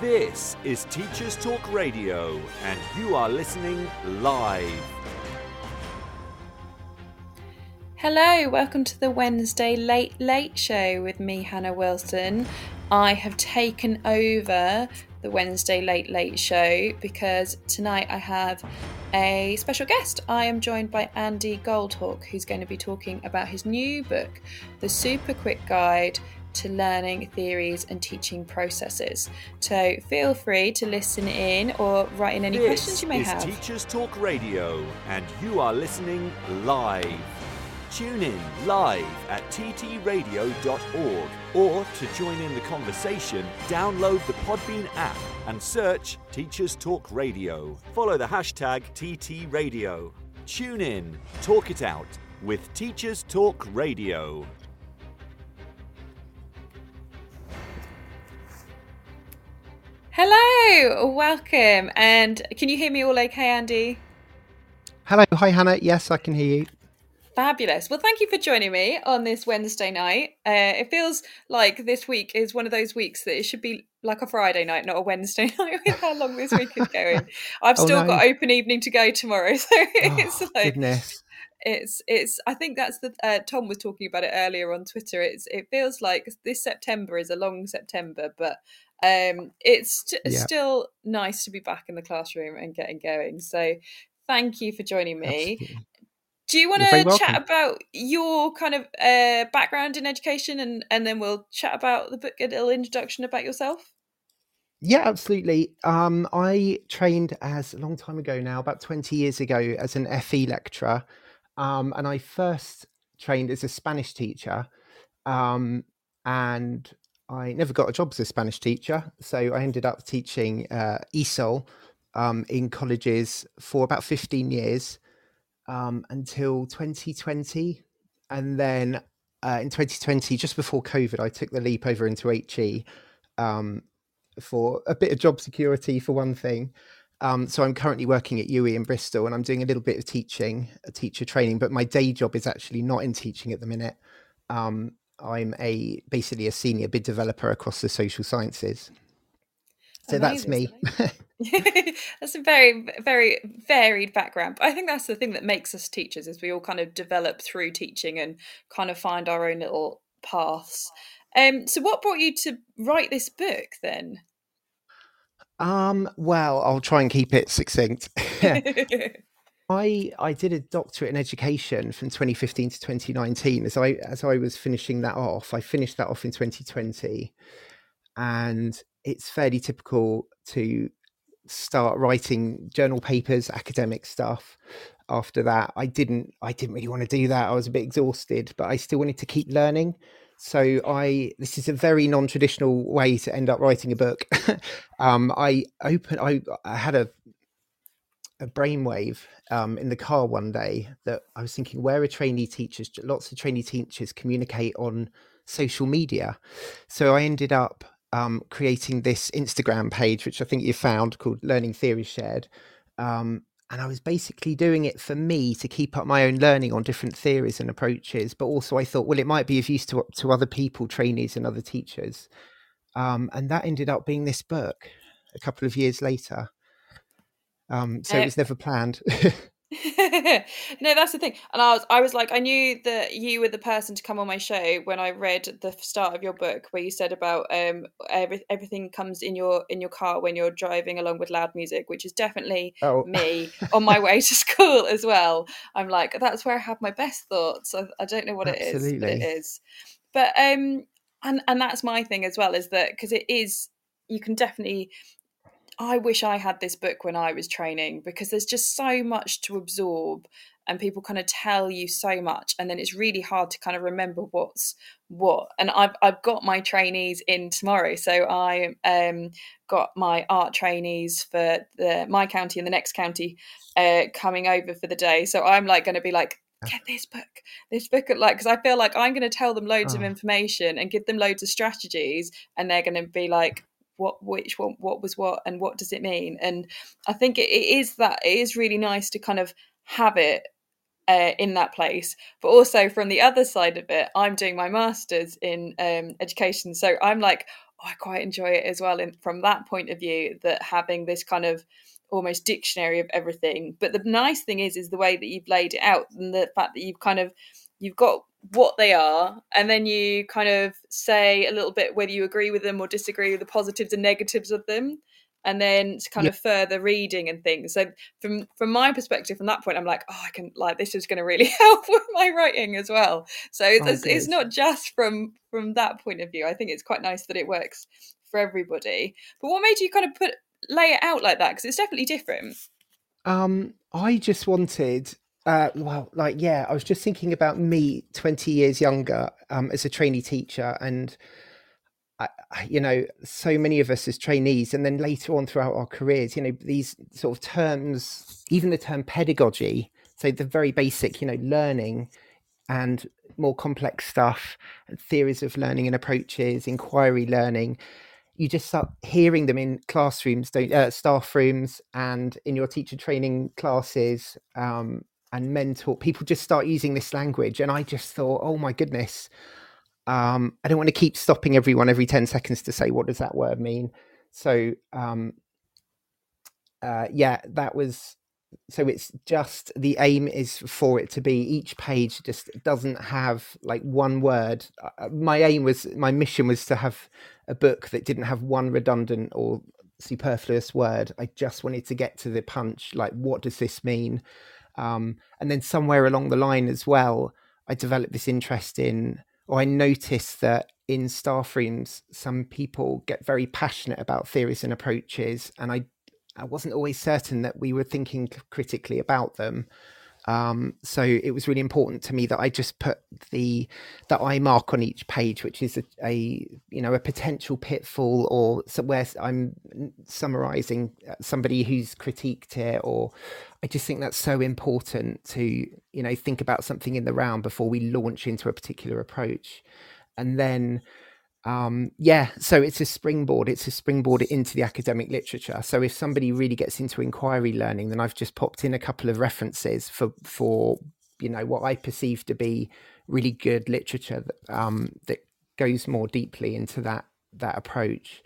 This is Teachers Talk Radio, and you are listening live. Hello, welcome to the Wednesday Late Late Show with me, Hannah Wilson. I have taken over the Wednesday Late Late Show because tonight I have a special guest. I am joined by Andy Goldhawk, who's going to be talking about his new book, The Super Quick Guide to Learning Theories and Teaching Processes. So feel free to listen in or write in any this questions you may is have. Teachers Talk Radio, and you are listening live. Tune in live at ttradio.org or to join in the conversation, download the Podbean app and search Teachers Talk Radio. Follow the hashtag TTRadio. Tune in, talk it out with Teachers Talk Radio. Hello, welcome. And can you hear me all okay, Andy? Hello, hi Hannah. Yes, I can hear you. Fabulous. Well, thank you for joining me on this Wednesday night. Uh, it feels like this week is one of those weeks that it should be like a Friday night, not a Wednesday night, with how long this week is going. I've Oh, still no. got open evening to go tomorrow, so it's Oh, like goodness. it's it's. I think that's the uh, Tom was talking about it earlier on Twitter. It's it feels like this September is a long September, but um, it's st- Yeah. still nice to be back in the classroom and getting going. So. Thank you for joining me. Absolutely. Do you want to chat about your kind of uh, background in education, and and then we'll chat about the book, a little introduction about yourself? Yeah, absolutely. Um, I trained as a long time ago now, about 20 years ago, as an FE lecturer. Um, and I first trained as a Spanish teacher. Um, and I never got a job as a Spanish teacher. So I ended up teaching uh, ESOL um, in colleges for about 15 years um, until 2020. And then uh, in 2020, just before COVID, I took the leap over into HE um, for a bit of job security, for one thing. Um, so I'm currently working at UWE in Bristol, and I'm doing a little bit of teaching, a teacher training. But my day job is actually not in teaching at the minute. Um, I'm a basically a senior bid developer across the social sciences. So that's me. that's a very very varied background. But I think that's the thing that makes us teachers is we all kind of develop through teaching and kind of find our own little paths. Um, so what brought you to write this book then? um, well, I'll try and keep it succinct. I I did a doctorate in education from 2015 to 2019. As I as I was finishing that off, I finished that off in 2020, and it's fairly typical to start writing journal papers, academic stuff. After that, I didn't I didn't really want to do that. I was a bit exhausted, but I still wanted to keep learning. So I this is a very non-traditional way to end up writing a book. um, I open I I had a a brainwave um, in the car one day that I was thinking, where are trainee teachers? Lots of trainee teachers communicate on social media. So I ended up um, creating this Instagram page, which I think you found called Learning Theories Shared. Um, and I was basically doing it for me to keep up my own learning on different theories and approaches. But also, I thought, well, it might be of use to, to other people, trainees, and other teachers. Um, and that ended up being this book a couple of years later. Um, so Uh, it was never planned. no, that's the thing. And I was, I was like, I knew that you were the person to come on my show when I read the start of your book, where you said about um, every, everything comes in your in your car when you're driving along with loud music, which is definitely oh, me on my way to school as well. I'm like, that's where I have my best thoughts. I, I don't know what it is, but it Absolutely. is. But um, and and that's my thing as well is that because it is, you can definitely. I wish I had this book when I was training because there's just so much to absorb and people kind of tell you so much and then it's really hard to kind of remember what's what and I've, I've got my trainees in tomorrow so I um got my art trainees for the my county and the next county uh coming over for the day so I'm like going to be like get this book this book like because I feel like I'm going to tell them loads of Oh. information and give them loads of strategies and they're going to be like what which one what was what and what does it mean and I think it, it is that it is really nice to kind of have it uh, in that place. But also from the other side of it, I'm doing my masters in um, education, so I'm like oh, I quite enjoy it as well. And from that point of view, that having this kind of almost dictionary of everything. But the nice thing is, is the way that you've laid it out and the fact that you've kind of you've got what they are and then you kind of say a little bit whether you agree with them or disagree with the positives and negatives of them and then kind yeah. of further reading and things. So from from my perspective from that point i'm like oh i can like this is going to really help with my writing as well. So oh, it's, it's not just from from that point of view. I think it's quite nice that it works for everybody. But what made you kind of put lay it out like that? Because it's definitely different. Um i just wanted uh, well, like yeah, I was just thinking about me twenty years younger um, as a trainee teacher, and I, you know, so many of us as trainees, and then later on throughout our careers, you know, these sort of terms, even the term pedagogy, so the very basic, you know, learning and more complex stuff, theories of learning and approaches, inquiry learning. You just start hearing them in classrooms, uh, staff rooms, and in your teacher training classes. Um, and mentor people just start using this language and i just thought oh my goodness um, i don't want to keep stopping everyone every 10 seconds to say what does that word mean so um, uh, yeah that was so it's just the aim is for it to be each page just doesn't have like one word. Uh, uh my aim was my mission was to have a book that didn't have one redundant or superfluous word. I just wanted to get to the punch like what does this mean um, and then somewhere along the line as well, I developed this interest in, or I noticed that in staff rooms, some people get very passionate about theories and approaches, and I, I wasn't always certain that we were thinking critically about them. Um, so it was really important to me that I just put the that I mark on each page, which is a, a you know a potential pitfall or where I'm summarising uh, somebody who's critiqued it, or I just think that's so important to you know think about something in the round before we launch into a particular approach, and then um, yeah, so it's a springboard. It's a springboard into the academic literature. So if somebody really gets into inquiry learning, then I've just popped in a couple of references for for you know what I perceive to be really good literature that, um, that goes more deeply into that that approach.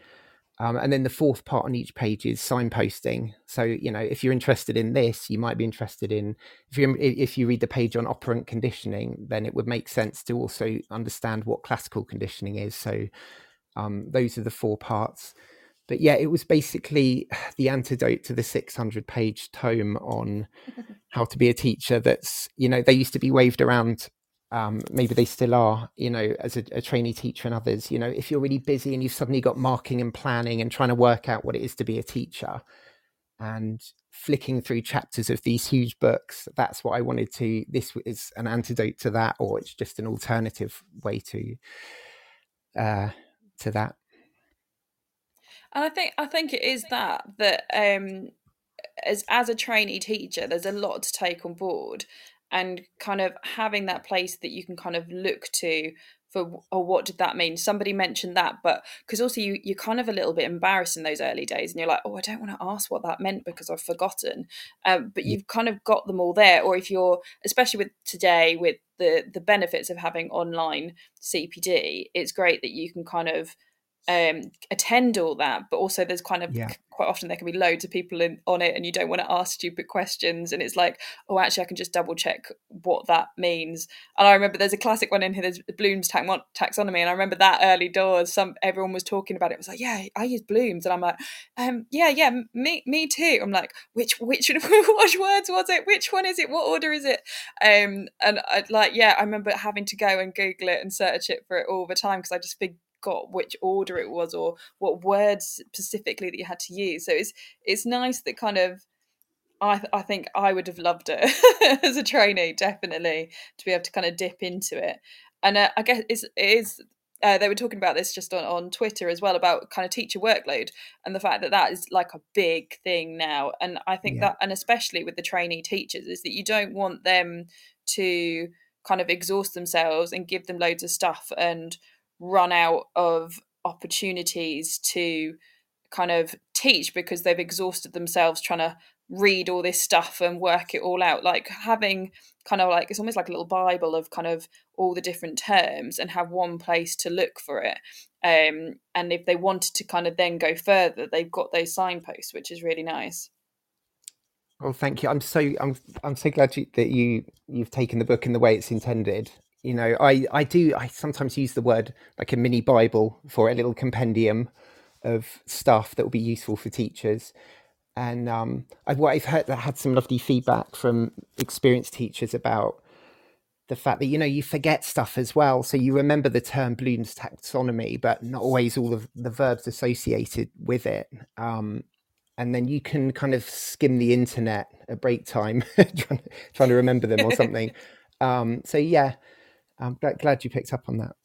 Um, and then the fourth part on each page is signposting. So you know, if you're interested in this, you might be interested in if you if you read the page on operant conditioning, then it would make sense to also understand what classical conditioning is. So um, those are the four parts. But yeah, it was basically the antidote to the 600 page tome on how to be a teacher. That's you know they used to be waved around um, maybe they still are, you know, as a, a, trainee teacher and others, you know, if you're really busy and you've suddenly got marking and planning and trying to work out what it is to be a teacher and flicking through chapters of these huge books, that's what I wanted to, this is an antidote to that, or it's just an alternative way to, uh, to that. And I think, I think it is that, that, um, as, as a trainee teacher, there's a lot to take on board and kind of having that place that you can kind of look to for oh what did that mean? Somebody mentioned that but because also you you're kind of a little bit embarrassed in those early days and you're like oh i don't want to ask what that meant because i've forgotten. Um, but you've kind of got them all there or if you're especially with today with the the benefits of having online cpd it's great that you can kind of um attend all that but also there's kind of yeah. quite often there can be loads of people in, on it and you don't want to ask stupid questions and it's like oh actually i can just double check what that means. And i remember there's a classic one in here there's bloom's taxonomy and i remember that early doors some everyone was talking about it, it was like yeah i use bloom's. And i'm like um yeah yeah me me too. I'm like which which which words was it? Which one is it? What order is it? Um and I, like yeah i remember having to go and google it and search it for it all the time because i just figured got which order it was or what words specifically that you had to use. So it's it's nice that kind of I I think I would have loved it as a trainee definitely to be able to kind of dip into it. And uh, I guess it's, it is uh, they were talking about this just on, on Twitter as well about kind of teacher workload and the fact that that is like a big thing now. And I think yeah. that, and especially with the trainee teachers, is that you don't want them to kind of exhaust themselves and give them loads of stuff and run out of opportunities to kind of teach because they've exhausted themselves trying to read all this stuff and work it all out. Like having kind of like it's almost like a little bible of kind of all the different terms and have one place to look for it. Um, and if they wanted to kind of then go further they've got those signposts which is really nice. Well thank you. I'm so i'm i'm so glad you, that you you've taken the book in the way it's intended you know i i do i sometimes use the word like a mini bible for a little compendium of stuff that will be useful for teachers and um, I've, what I've heard, had some lovely feedback from experienced teachers about the fact that you know you forget stuff as well. So you remember the term Bloom's taxonomy, but not always all of the verbs associated with it. Um, and then you can kind of skim the internet at break time, trying, trying, to remember them or something. um, so yeah, I'm glad you picked up on that.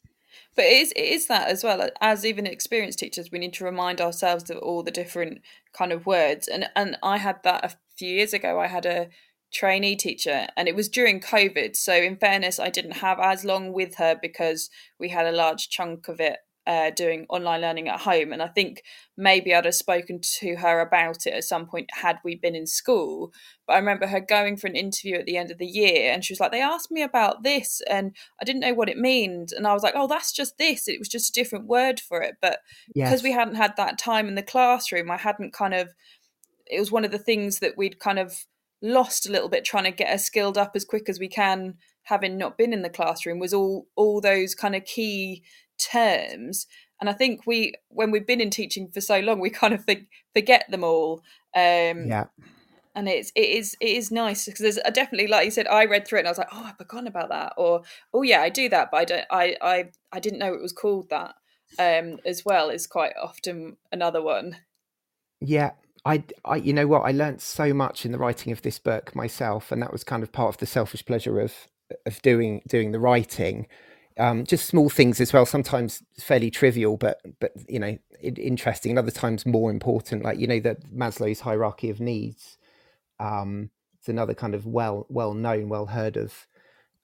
But it is it is that as well as even experienced teachers we need to remind ourselves of all the different kind of words. And and i had that a few years ago. I had a trainee teacher and it was during covid. So in fairness i didn't have as long with her because we had a large chunk of it uh, doing online learning at home. And I think maybe I'd have spoken to her about it at some point had we been in school. But I remember her going for an interview at the end of the year and she was like, They asked me about this and I didn't know what it meant. And I was like, Oh, that's just this. It was just a different word for it. But yes. because we hadn't had that time in the classroom, I hadn't kind of, it was one of the things that we'd kind of lost a little bit trying to get us skilled up as quick as we can having not been in the classroom was all all those kind of key terms and i think we when we've been in teaching for so long we kind of forget them all um yeah. and it's it is it is nice because there's a, definitely like you said i read through it and i was like oh i've forgotten about that or oh yeah i do that but i don't i i i didn't know it was called that um as well is quite often another one. Yeah I, I you know what? I learned so much in the writing of this book myself and that was kind of part of the selfish pleasure of of doing doing the writing um, just small things as well. Sometimes fairly trivial, but but you know interesting. And other times more important, like you know the Maslow's hierarchy of needs. Um, it's another kind of well well known, well heard of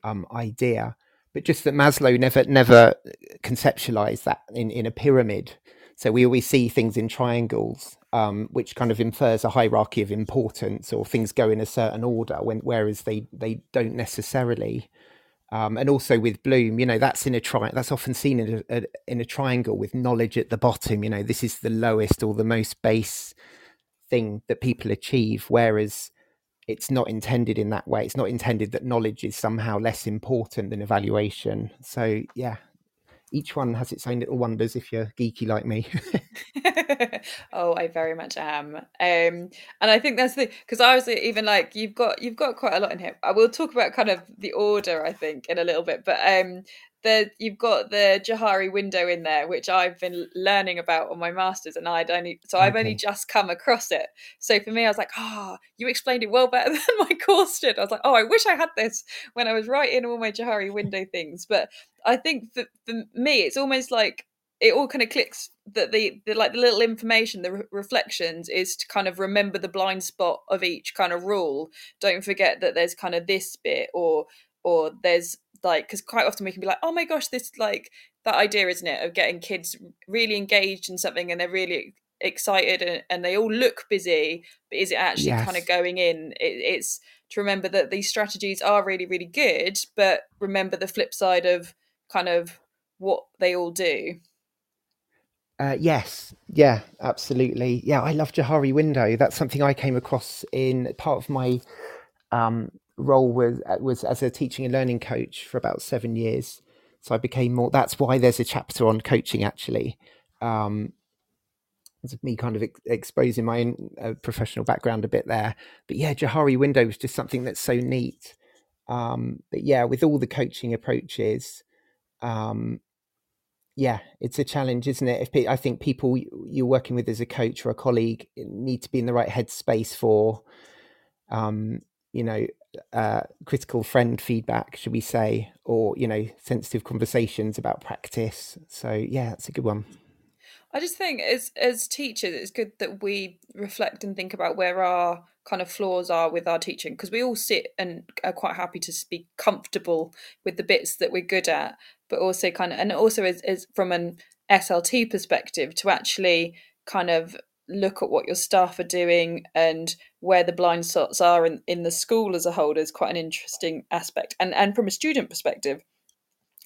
um, idea. But just that Maslow never never conceptualized that in in a pyramid. So we always see things in triangles, um, which kind of infers a hierarchy of importance, or things go in a certain order, when whereas they they don't necessarily. Um, and also with Bloom, you know, that's in a tri- that's often seen in a, a, in a triangle with knowledge at the bottom. You know, this is the lowest or the most base thing that people achieve, whereas it's not intended in that way. It's not intended that knowledge is somehow less important than evaluation. So yeah, each one has its own little wonders if you're geeky like me. oh, I very much am. Um, and I think that's the because I was even like you've got you've got quite a lot in here. I will talk about kind of the order I think in a little bit, but um the you've got the Johari window in there, which I've been learning about on my masters, and I'd only so I've only just come across it. So for me, I was like, oh, you explained it well better than my course did. I was like, oh, I wish I had this when I was writing all my Johari window things. But I think for, for me, it's almost like it all kind of clicks that the, the like the little information the re- reflections is to kind of remember the blind spot of each kind of rule don't forget that there's kind of this bit or or there's like because quite often we can be like oh my gosh this like that idea isn't it of getting kids really engaged in something and they're really excited and, and they all look busy but is it actually yes. kind of going in it, it's to remember that these strategies are really really good but remember the flip side of kind of what they all do uh, yes, yeah, absolutely. Yeah, I love Johari Window. That's something I came across in part of my um, role was uh, was as a teaching and learning coach for about seven years. So I became more. That's why there's a chapter on coaching actually. Um, it's me kind of ex- exposing my own uh, professional background a bit there. But yeah, Johari Window was just something that's so neat. Um, but yeah, with all the coaching approaches, um, yeah, it's a challenge, isn't it? If I think people you're working with as a coach or a colleague need to be in the right headspace for, um, you know, uh, critical friend feedback, should we say, or you know, sensitive conversations about practice. So yeah, that's a good one. I just think as as teachers, it's good that we reflect and think about where our kind of flaws are with our teaching because we all sit and are quite happy to be comfortable with the bits that we're good at, but also kind of and also as, as from an SLT perspective to actually kind of look at what your staff are doing and where the blind spots are in, in the school as a whole is quite an interesting aspect. And and from a student perspective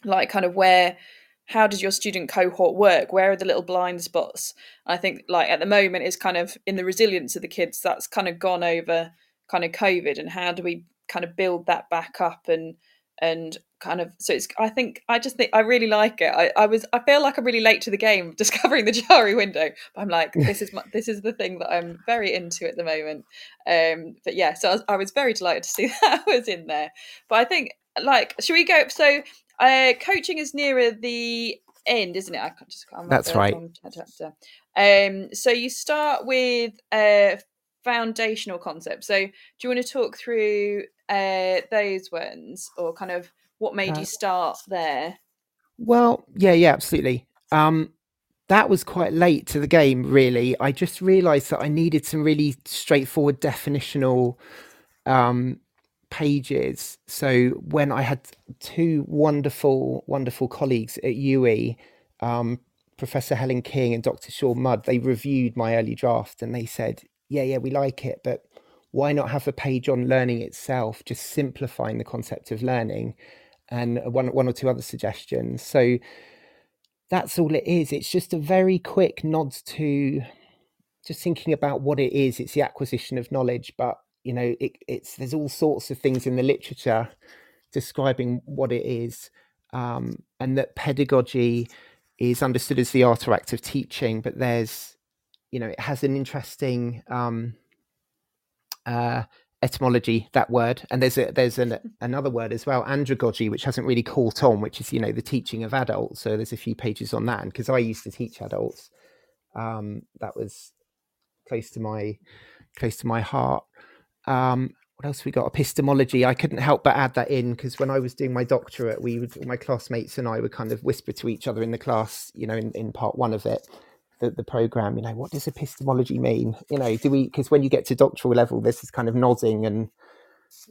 like kind of where how does your student cohort work? Where are the little blind spots? I think like at the moment is kind of in the resilience of the kids that's kind of gone over kind of covid and how do we kind of build that back up and and kind of so it's i think i just think i really like it. I, I was i feel like i'm really late to the game discovering the Johari window but i'm like this is my, this is the thing that i'm very into at the moment. Um but yeah so I was, I was very delighted to see that was in there. But i think like should we go so uh coaching is nearer the end isn't it? I can't just I'm that's right. Um so you start with uh foundational concepts. So do you want to talk through uh those ones or kind of what made uh, you start there? Well, yeah, yeah, absolutely. Um, that was quite late to the game, really. I just realised that I needed some really straightforward definitional um, pages. So when I had two wonderful, wonderful colleagues at UWE, um, Professor Helen King and Dr. Sean Mudd, they reviewed my early draft and they said, "Yeah, yeah, we like it, but why not have a page on learning itself, just simplifying the concept of learning?" And one one or two other suggestions. So that's all it is. It's just a very quick nod to just thinking about what it is. It's the acquisition of knowledge, but you know, it, it's there's all sorts of things in the literature describing what it is, um, and that pedagogy is understood as the art or act of teaching. But there's, you know, it has an interesting um, uh, etymology that word. And there's a there's an, another word as well andragogy which hasn't really caught on which is you know the teaching of adults. So there's a few pages on that. And because i used to teach adults um, that was close to my close to my heart. Um, what else we got? Epistemology. I couldn't help but add that in because when i was doing my doctorate we would my classmates and i would kind of whisper to each other in the class you know in, in part one of it the, the program you know what does epistemology mean? You know do we because when you get to doctoral level this is kind of nodding and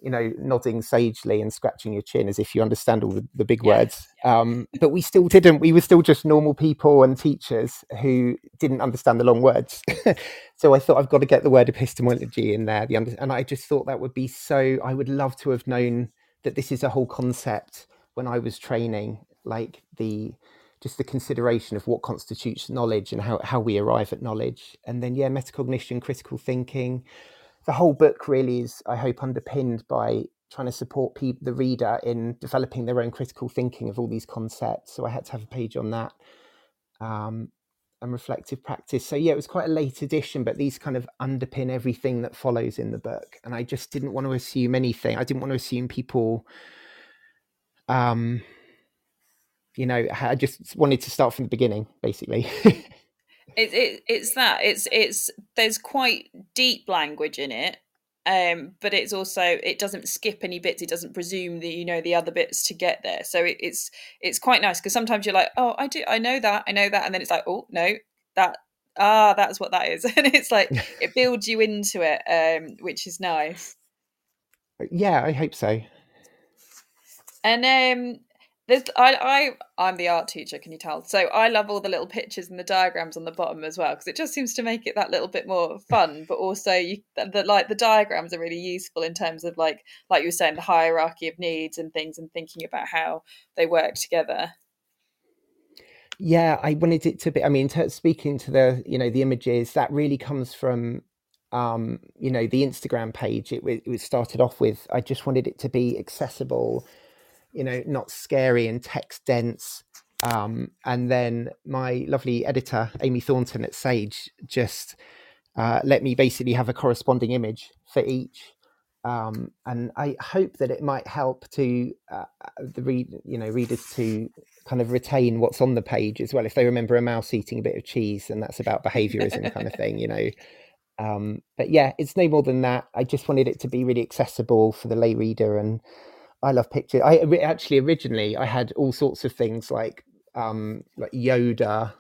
you know nodding sagely and scratching your chin as if you understand all the, the big yeah. words. um, but we still didn't. We were still just normal people and teachers who didn't understand the long words. So i thought i've got to get the word epistemology in there the under- and i just thought that would be so i would love to have known that this is a whole concept when i was training like the just the consideration of what constitutes knowledge and how, how we arrive at knowledge. And then, yeah, metacognition, critical thinking. The whole book really is, I hope, underpinned by trying to support pe- the reader in developing their own critical thinking of all these concepts. So I had to have a page on that. Um, and reflective practice. So yeah, it was quite a late edition, but these kind of underpin everything that follows in the book. And I just didn't want to assume anything. I didn't want to assume people um you know i just wanted to start from the beginning basically. It, it, it's that it's it's there's quite deep language in it um, but it's also it doesn't skip any bits it doesn't presume that you know the other bits to get there. So it, it's it's quite nice because sometimes you're like oh i do i know that i know that and then it's like oh no that ah that's what that is. And it's like it builds you into it um, which is nice. Yeah i hope so. And um there's I I I'm the art teacher, can you tell? So I love all the little pictures and the diagrams on the bottom as well because it just seems to make it that little bit more fun. But also, you the, the, like the diagrams are really useful in terms of like like you were saying the hierarchy of needs and things and thinking about how they work together. Yeah, I wanted it to be. I mean, speaking to the you know the images that really comes from um you know the Instagram page. It, it was started off with. I just wanted it to be accessible you know, not scary and text dense. Um, and then my lovely editor, Amy Thornton at Sage, just uh, let me basically have a corresponding image for each. Um, and I hope that it might help to uh, the read, you know, readers to kind of retain what's on the page as well. If they remember a mouse eating a bit of cheese, and that's about behaviourism kind of thing, you know. Um, but yeah, it's no more than that. I just wanted it to be really accessible for the lay reader and I love pictures. I actually originally I had all sorts of things like um, like Yoda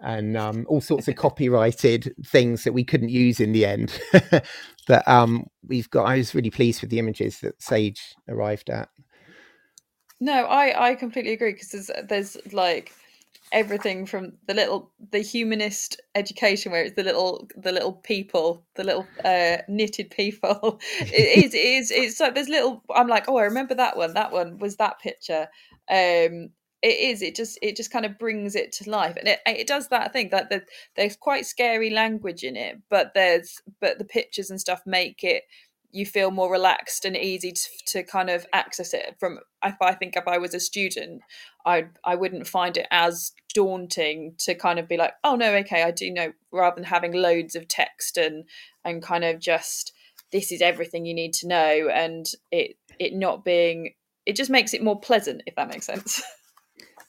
and um, all sorts of copyrighted things that we couldn't use in the end. but um, we've got. I was really pleased with the images that Sage arrived at. No, I I completely agree because there's there's like everything from the little the humanist education where it's the little the little people the little uh knitted people. It is it is it's like there's little i'm like oh i remember that one. That one was that picture. Um it is it just it just kind of brings it to life. And it it does that thing that the, there's quite scary language in it but there's but the pictures and stuff make it you feel more relaxed and easy to, to kind of access it from if i think if i was a student i i wouldn't find it as daunting to kind of be like oh no okay i do know rather than having loads of text and and kind of just this is everything you need to know and it it not being it just makes it more pleasant if that makes sense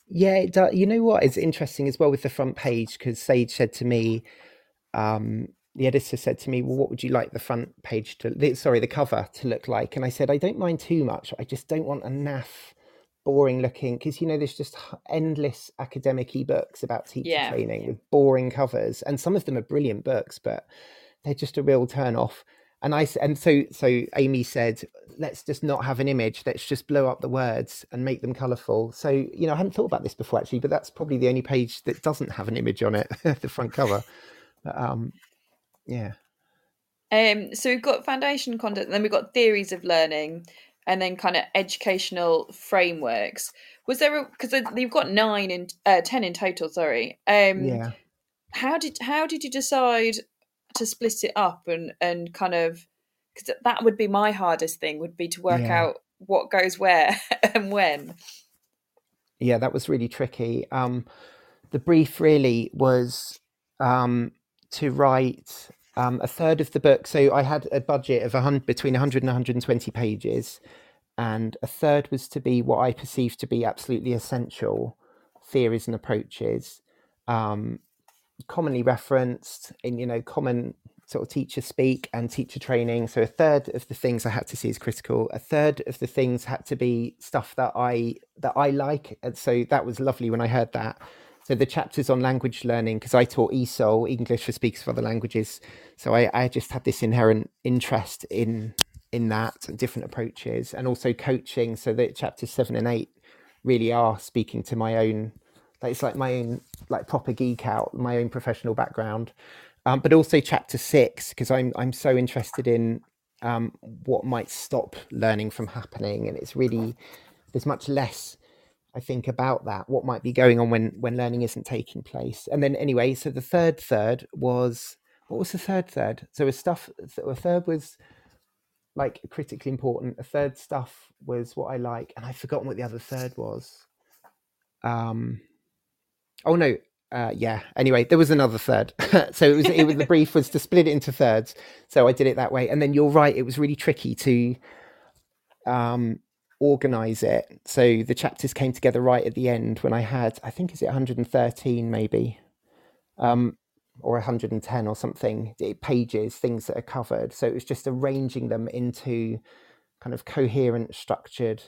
Yeah, it does. You know what is interesting as well with the front page because Sage said to me, um, the editor said to me, "Well, what would you like the front page to? The, sorry, the cover to look like?" And I said, "I don't mind too much. I just don't want a naff, boring looking because you know there's just endless academic books about teacher Yeah. training with boring covers, and some of them are brilliant books, but they're just a real turn off." And I and so so Amy said, let's just not have an image. Let's just blow up the words and make them colourful. So you know, I hadn't thought about this before actually, but that's probably the only page that doesn't have an image on it, the front cover. But, um, yeah, Um, so we've got foundation content, then we've got theories of learning, and then kind of educational frameworks. Was there because you've got nine in uh, ten in total? Sorry. Um, yeah. How did how did you decide to split it up and and kind of because that would be my hardest thing would be to work Yeah. out what goes where and when. yeah that was really tricky um the brief really was um to write um a third of the book. So i had a budget of hundred between 100 and 120 pages and a third was to be what i perceived to be absolutely essential theories and approaches um commonly referenced in you know common sort of teacher speak and teacher training. So a third of the things i had to see as critical a third of the things had to be stuff that i that i like. And so that was lovely when i heard that so the chapters on language learning because i taught esol english for speakers of other languages. So i i just had this inherent interest in in that and different approaches and also coaching. So that chapters seven and eight really are speaking to my own like it's like my own like proper geek out my own professional background. Um, but also chapter six because i'm i'm so interested in um, what might stop learning from happening and it's really there's much less i think about that what might be going on when when learning isn't taking place. And then anyway so the third third was what was the third third? So a stuff so a third was like critically important. A third stuff was what i like and i've forgotten what the other third was. Um oh no uh yeah. Anyway there was another third. So it was it was the brief was to split it into thirds. So i did it that way. And then you're right it was really tricky to um organize it. So the chapters came together right at the end when i had i think is it 113 maybe? Um or 110 or something pages things that are covered. So it was just arranging them into kind of coherent structured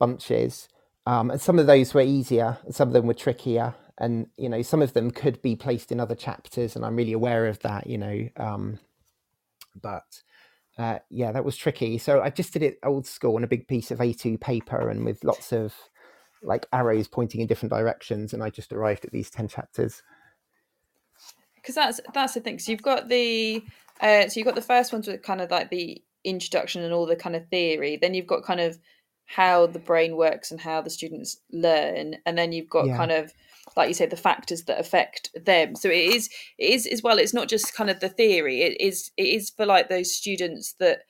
bunches. Um, and some of those were easier and some of them were trickier and you know some of them could be placed in other chapters and i'm really aware of that you know um, but uh, yeah that was tricky so i just did it old school on a big piece of a2 paper and with lots of like arrows pointing in different directions and i just arrived at these 10 chapters because that's that's the thing. So you've got the uh, so you've got the first ones with kind of like the introduction and all the kind of theory. Then you've got kind of how the brain works and how the students learn, and then you've got Yeah. kind of like you say the factors that affect them. So it is it is as well. It's not just kind of the theory. It is it is for like those students that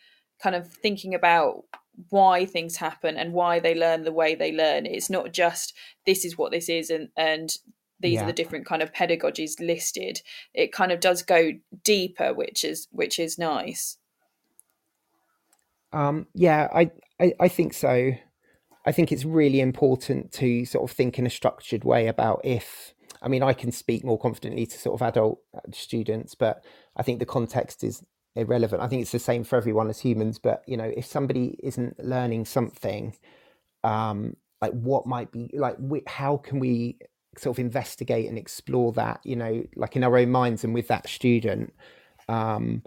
kind of thinking about why things happen and why they learn the way they learn. It's not just this is what this is and and these Yeah. are the different kind of pedagogies listed. It kind of does go deeper, which is which is nice. Um, yeah, I, I, I think so. I think it's really important to sort of think in a structured way about if, I mean, I can speak more confidently to sort of adult uh, students, but I think the context is irrelevant. I think it's the same for everyone as humans, but you know, if somebody isn't learning something, um, like what might be like, how can we sort of investigate and explore that, you know, like in our own minds and with that student? Um,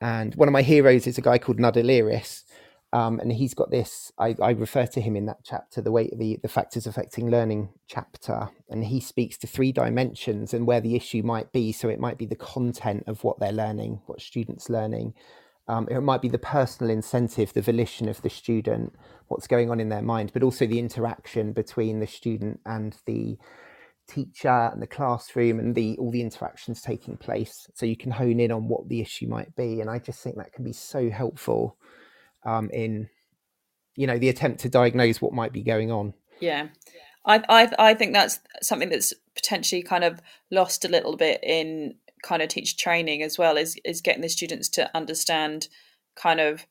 and one of my heroes is a guy called Knud Illeris. Um, and he's got this. I, I, refer to him in that chapter, the way the the factors affecting learning chapter, and he speaks to three dimensions and where the issue might be. So it might be the content of what they're learning, what students learning. Um, it might be the personal incentive, the volition of the student, what's going on in their mind, but also the interaction between the student and the teacher and the classroom and the all the interactions taking place. So you can hone in on what the issue might be, and I just think that can be so helpful um, in you know the attempt to diagnose what might be going on. Yeah, I I I think that's something that's potentially kind of lost a little bit in kind of teacher training as well is is getting the students to understand kind of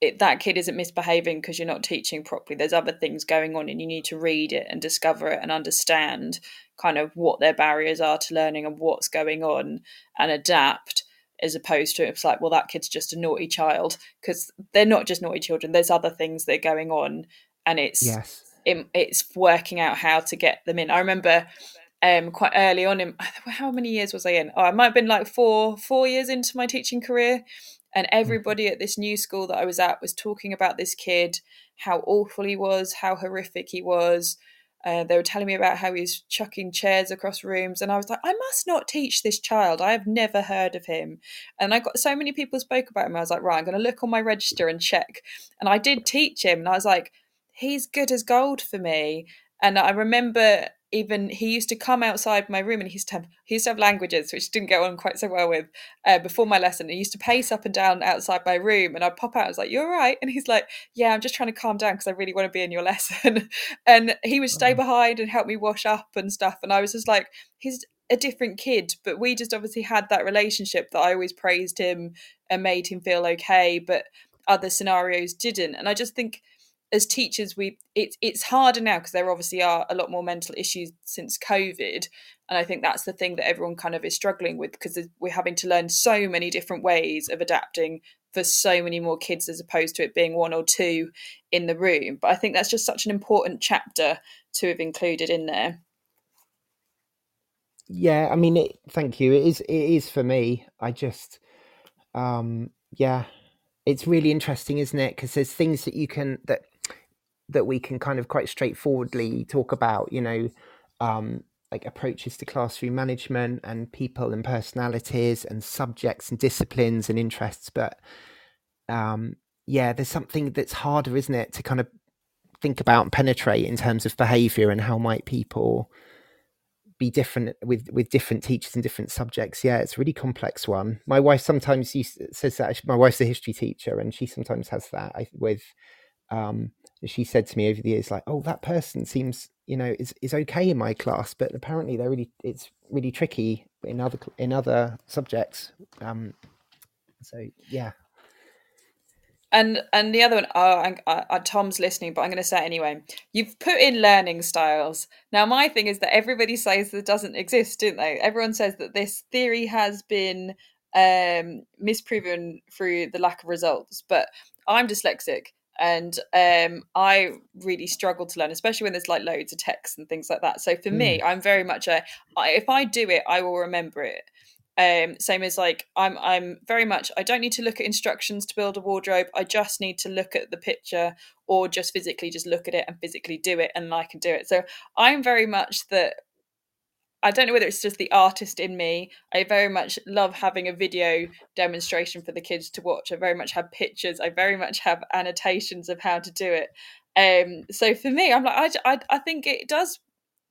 it, that kid isn't misbehaving because you're not teaching properly. There's other things going on, and you need to read it and discover it and understand kind of what their barriers are to learning and what's going on and adapt as opposed to it's like, well, that kid's just a naughty child because they're not just naughty children. There's other things that are going on, and it's yes, it, it's working out how to get them in. I remember um quite early on in how many years was I in? Oh, I might have been like four four years into my teaching career, and mm-hmm. everybody at this new school that I was at was talking about this kid, how awful he was, how horrific he was. Uh, they were telling me about how he's chucking chairs across rooms, and I was like, I must not teach this child. I have never heard of him. And I got so many people spoke about him. I was like, right, I'm going to look on my register and check. And I did teach him, and I was like, he's good as gold for me. And I remember even he used to come outside my room and he used to have he used to have languages which didn't get on quite so well with uh, before my lesson. He used to pace up and down outside my room and i'd pop out and i was like you're right and he's like yeah i'm just trying to calm down because i really want to be in your lesson. And he would stay behind and help me wash up and stuff and i was just like he's a different kid but we just obviously had that relationship that i always praised him and made him feel okay but other scenarios didn't. And i just think as teachers we it's it's harder now because there obviously are a lot more mental issues since covid. And i think that's the thing that everyone kind of is struggling with because we're having to learn so many different ways of adapting for so many more kids as opposed to it being one or two in the room. But i think that's just such an important chapter to have included in there. Yeah i mean it, thank you. It is it is for me. I just um yeah it's really interesting isn't it? Because there's things that you can that that we can kind of quite straightforwardly talk about, you know, um, like approaches to classroom management and people and personalities and subjects and disciplines and interests. But um, yeah, there's something that's harder, isn't it, to kind of think about and penetrate in terms of behavior and how might people be different with with different teachers and different subjects yeah it's a really complex one my wife sometimes says that my wife's a history teacher and she sometimes has that with um she said to me over the years, like, "Oh, that person seems, you know, is is okay in my class, but apparently they're really, it's really tricky in other in other subjects." Um, so yeah. And and the other one, oh, I, I, Tom's listening, but I'm going to say it anyway. You've put in learning styles. Now, my thing is that everybody says that doesn't exist, don't they? Everyone says that this theory has been um, misproven through the lack of results. But I'm dyslexic, and um, I really struggle to learn, especially when there's like loads of text and things like that. So for mm. me, I'm very much a if I do it, I will remember it. Um, same as like I'm I'm very much I don't need to look at instructions to build a wardrobe. I just need to look at the picture or just physically just look at it and physically do it and I can do it. So I'm very much that I don't know whether it's just the artist in me. I very much love having a video demonstration for the kids to watch. I very much have pictures. I very much have annotations of how to do it. Um, so for me, I'm like, I, I, I think it does.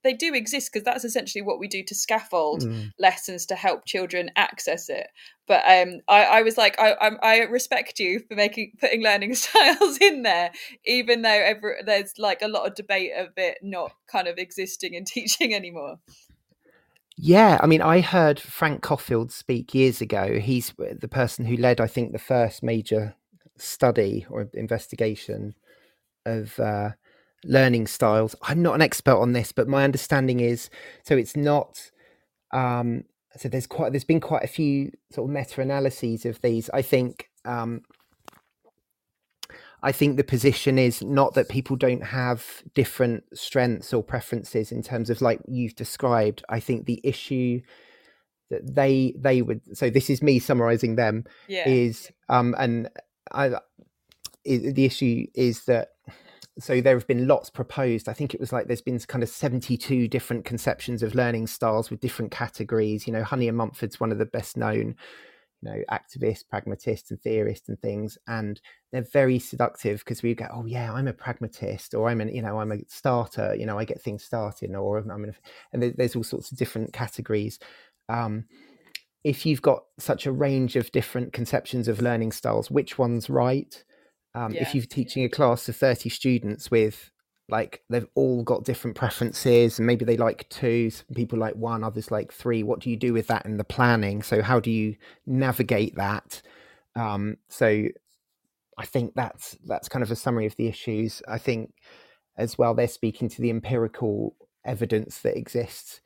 They do exist because that's essentially what we do to scaffold mm. lessons to help children access it. But um, I, I was like, I, I, I respect you for making putting learning styles in there, even though every, there's like a lot of debate of it not kind of existing in teaching anymore. Yeah, I mean, I heard Frank Coffield speak years ago. He's the person who led, I think, the first major study or investigation of uh, learning styles. I'm not an expert on this, but my understanding is so it's not. Um, so there's quite there's been quite a few sort of meta analyses of these. I think um, I think the position is not that people don't have different strengths or preferences in terms of like you've described. I think the issue that they they would so this is me summarizing them yeah. is um and I the issue is that so there have been lots proposed. I think it was like there's been kind of 72 different conceptions of learning styles with different categories. You know, Honey and Mumford's one of the best known, you know, activists, pragmatists, and theorists and things. And they're very seductive because we go, oh yeah, I'm a pragmatist, or I'm an, you know, I'm a starter. You know, I get things started, or I'm, an, and there's all sorts of different categories. Um, if you've got such a range of different conceptions of learning styles, which one's right? Um, yeah. If you're teaching a class of 30 students with like they've all got different preferences and maybe they like two some people like one others like three. What do you do with that in the planning? So how do you navigate that? Um, so i think that's that's kind of a summary of the issues. I think as well they're speaking to the empirical evidence that exists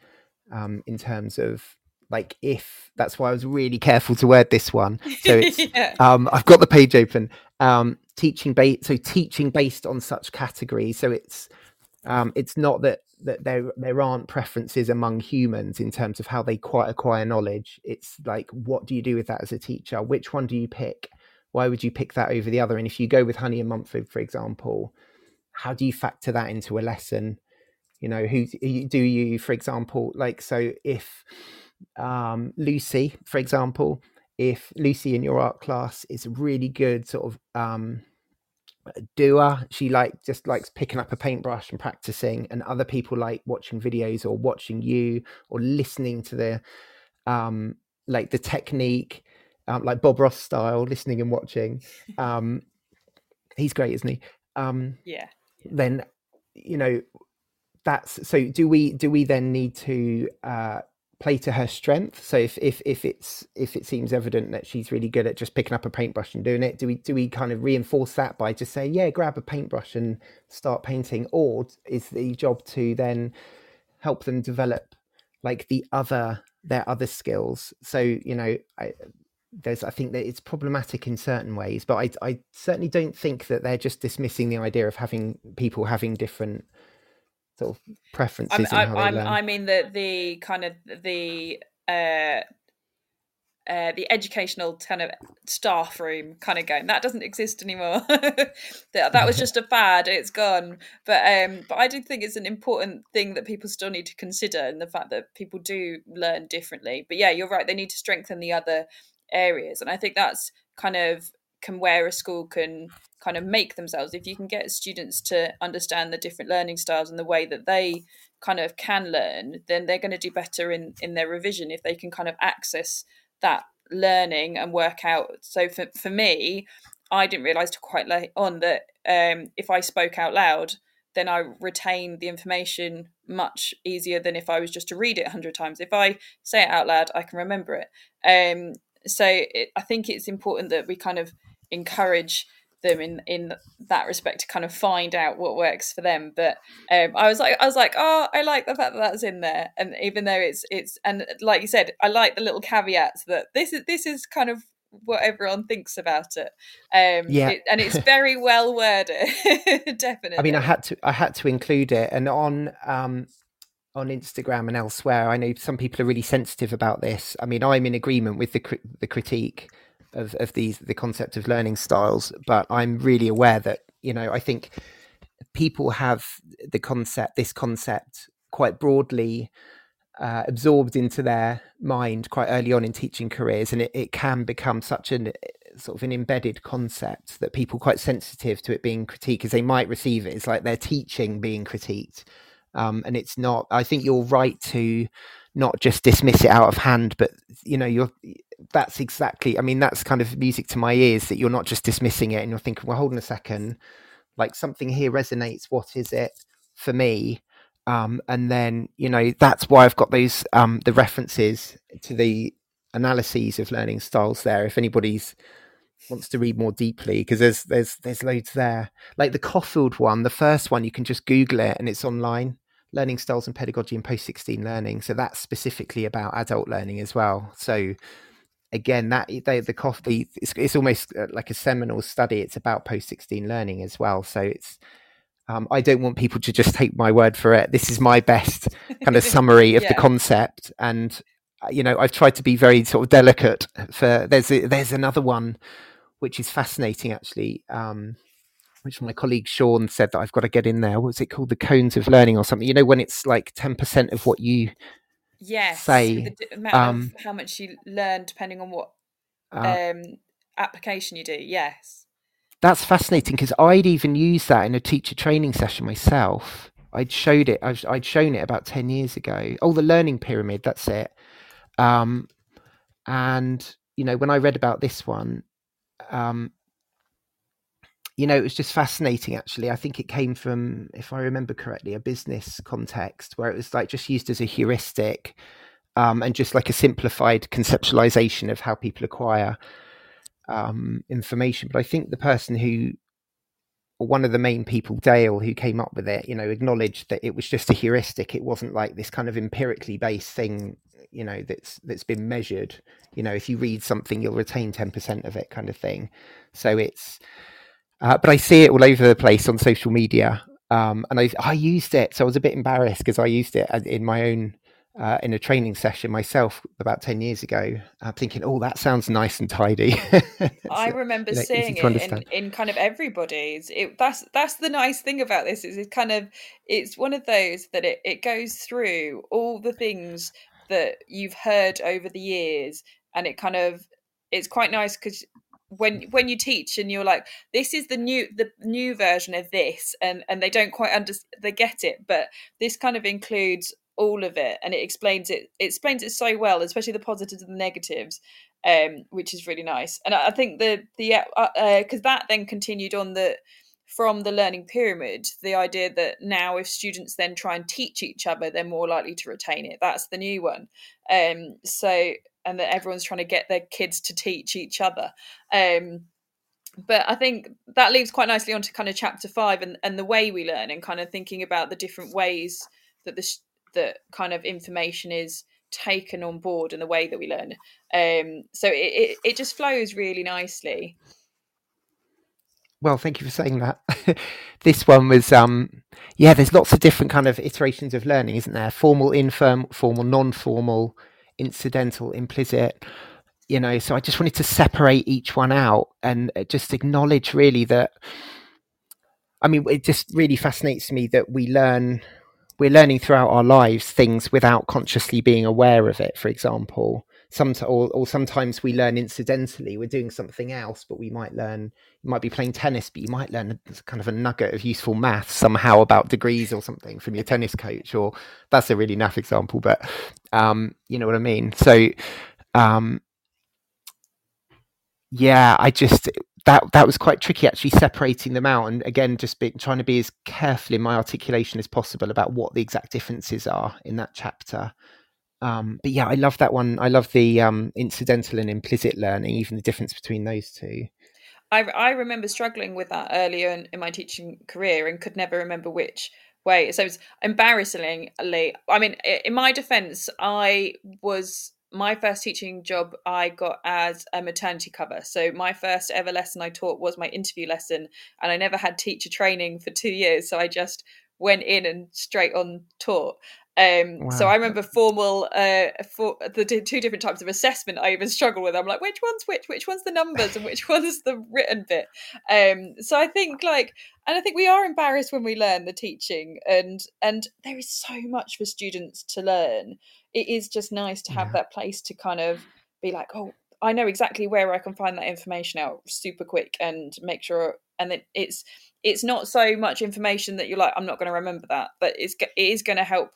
um, in terms of like if that's why i was really careful to word this one. So it's yeah. um, i've got the page open. Um, teaching based so teaching based on such categories. So it's um, it's not that that there there aren't preferences among humans in terms of how they quite acquire knowledge. It's like what do you do with that as a teacher? Which one do you pick? Why would you pick that over the other? And if you go with honey and mumford for example how do you factor that into a lesson? You know who do you for example like so if um, lucy for example if Lucy in your art class is a really good sort of um, doer, she like just likes picking up a paintbrush and practicing, and other people like watching videos or watching you or listening to the um, like the technique, um, like Bob Ross style, listening and watching. Um, he's great, isn't he? Um, yeah. Then you know that's so. Do we do we then need to uh, play to her strength. So if if if it's if it seems evident that she's really good at just picking up a paintbrush and doing it, do we do we kind of reinforce that by just saying, yeah, grab a paintbrush and start painting, or is the job to then help them develop like the other their other skills? So you know, I, there's I think that it's problematic in certain ways, but I I certainly don't think that they're just dismissing the idea of having people having different sort of preferences. I, I, I mean the the kind of the uh, uh, the educational kind of staff room kind of game that doesn't exist anymore. that that was just a fad; it's gone. But um, but I do think it's an important thing that people still need to consider, and the fact that people do learn differently. But yeah, you're right; they need to strengthen the other areas, and I think that's kind of can where a school can kind of make themselves. If you can get students to understand the different learning styles and the way that they kind of can learn then they're going to do better in in their revision if they can kind of access that learning and work out. So for, for me i didn't realize quite late on that um, if i spoke out loud then i retain the information much easier than if i was just to read it 100 times. If i say it out loud i can remember it. Um, so it, i think it's important that we kind of encourage them in in that respect to kind of find out what works for them. But um, i was like i was like oh i like the fact that that's in there. And even though it's it's and like you said i like the little caveats that this is this is kind of what everyone thinks about it. Um yeah. it, and it's very well worded definitely. I mean i had to i had to include it. And on um on Instagram and elsewhere, I know some people are really sensitive about this. I mean, I'm in agreement with the the critique of, of these the concept of learning styles but i'm really aware that you know i think people have the concept this concept quite broadly uh, absorbed into their mind quite early on in teaching careers and it, it can become such an sort of an embedded concept that people quite sensitive to it being critiqued as they might receive it. It's like their teaching being critiqued um, and it's not i think you're right to not just dismiss it out of hand but you know you're that's exactly i mean that's kind of music to my ears that you're not just dismissing it and you're thinking well hold on a second. Like something here resonates. What is it for me? Um, and then you know that's why i've got those um, the references to the analyses of learning styles there if anybody's wants to read more deeply because there's there's there's loads there. Like the Coffield one the first one you can just google it and it's online. Learning styles and pedagogy and post 16 learning. So that's specifically about adult learning as well. So again that they, the Coffield it's, it's almost uh, like a seminal study it's about post 16 learning as well so it's um, i don't want people to just take my word for it this is my best kind of summary of yeah. the concept and uh, you know i've tried to be very sort of delicate for there's a, there's another one which is fascinating actually um, which my colleague Sean said that I've got to get in there. What's it called? The cones of learning or something. You know, when it's like 10% of what you yes, say. um, of how much you learn depending on what uh, um, application you do. Yes. That's fascinating because I'd even used that in a teacher training session myself. I'd showed it. I'd shown it about ten years ago. Oh, the learning pyramid. That's it. Um, and you know, when I read about this one, um, you know, it was just fascinating. Actually, I think it came from, if I remember correctly, a business context where it was like just used as a heuristic um, and just like a simplified conceptualization of how people acquire um, information. But I think the person who, one of the main people, Dale, who came up with it, you know, acknowledged that it was just a heuristic. It wasn't like this kind of empirically based thing, you know, that's that's been measured. You know, if you read something, you'll retain ten percent of it, kind of thing. So it's, uh, but I see it all over the place on social media. Um, and I, I used it, so I was a bit embarrassed because I used it in my own uh, in a training session myself about 10 years ago. I'm thinking, oh, that sounds nice and tidy. I remember you know, seeing it in, in kind of everybody's. It, that's that's the nice thing about this is it's kind of it's one of those that it, it goes through all the things that you've heard over the years and it kind of it's quite nice because when when you teach and you're like this is the new the new version of this and and they don't quite understand they get it but this kind of includes all of it and it explains it, it explains it so well especially the positives and the negatives um which is really nice. And i, I think the the uh because uh, that then continued on the from the learning pyramid the idea that now if students then try and teach each other they're more likely to retain it. That's the new one. Um so and that everyone's trying to get their kids to teach each other um but I think that leads quite nicely onto kind of chapter five and, and the way we learn and kind of thinking about the different ways that the that kind of information is taken on board and the way that we learn. Um, so it, it, it just flows really nicely. Well, thank you for saying that. this one was, um, yeah, there's lots of different kind of iterations of learning, isn't there? Formal, informal, formal, non-formal, incidental, implicit. You know, so I just wanted to separate each one out and uh, just acknowledge really that. I mean, it just really fascinates me that we learn we're learning throughout our lives things without consciously being aware of it for example some or, or sometimes we learn incidentally we're doing something else but we might learn you might be playing tennis but you might learn kind of a nugget of useful math somehow about degrees or something from your tennis coach or that's a really naff example but um, you know what i mean? So um, yeah i just that that was quite tricky actually separating them out and again just be, trying to be as careful in my articulation as possible about what the exact differences are in that chapter um, but yeah i love that one i love the um, incidental and implicit learning even the difference between those two i, I remember struggling with that earlier in, in my teaching career and could never remember which way so it's embarrassingly i mean in my defense i was my first teaching job I got as a maternity cover. So my first ever lesson I taught was my interview lesson, and I never had teacher training for two years. So I just went in and straight on taught. Um, wow. So I remember formal uh, for the two different types of assessment. I even struggle with. I'm like, which one's which? Which one's the numbers and which one's the written bit? Um, so I think like, and I think we are embarrassed when we learn the teaching, and and there is so much for students to learn it is just nice to have yeah. that place to kind of be like, oh, I know exactly where I can find that information out super quick and make sure. And it, it's it's not so much information that you're like, I'm not going to remember that, but it's it is going to help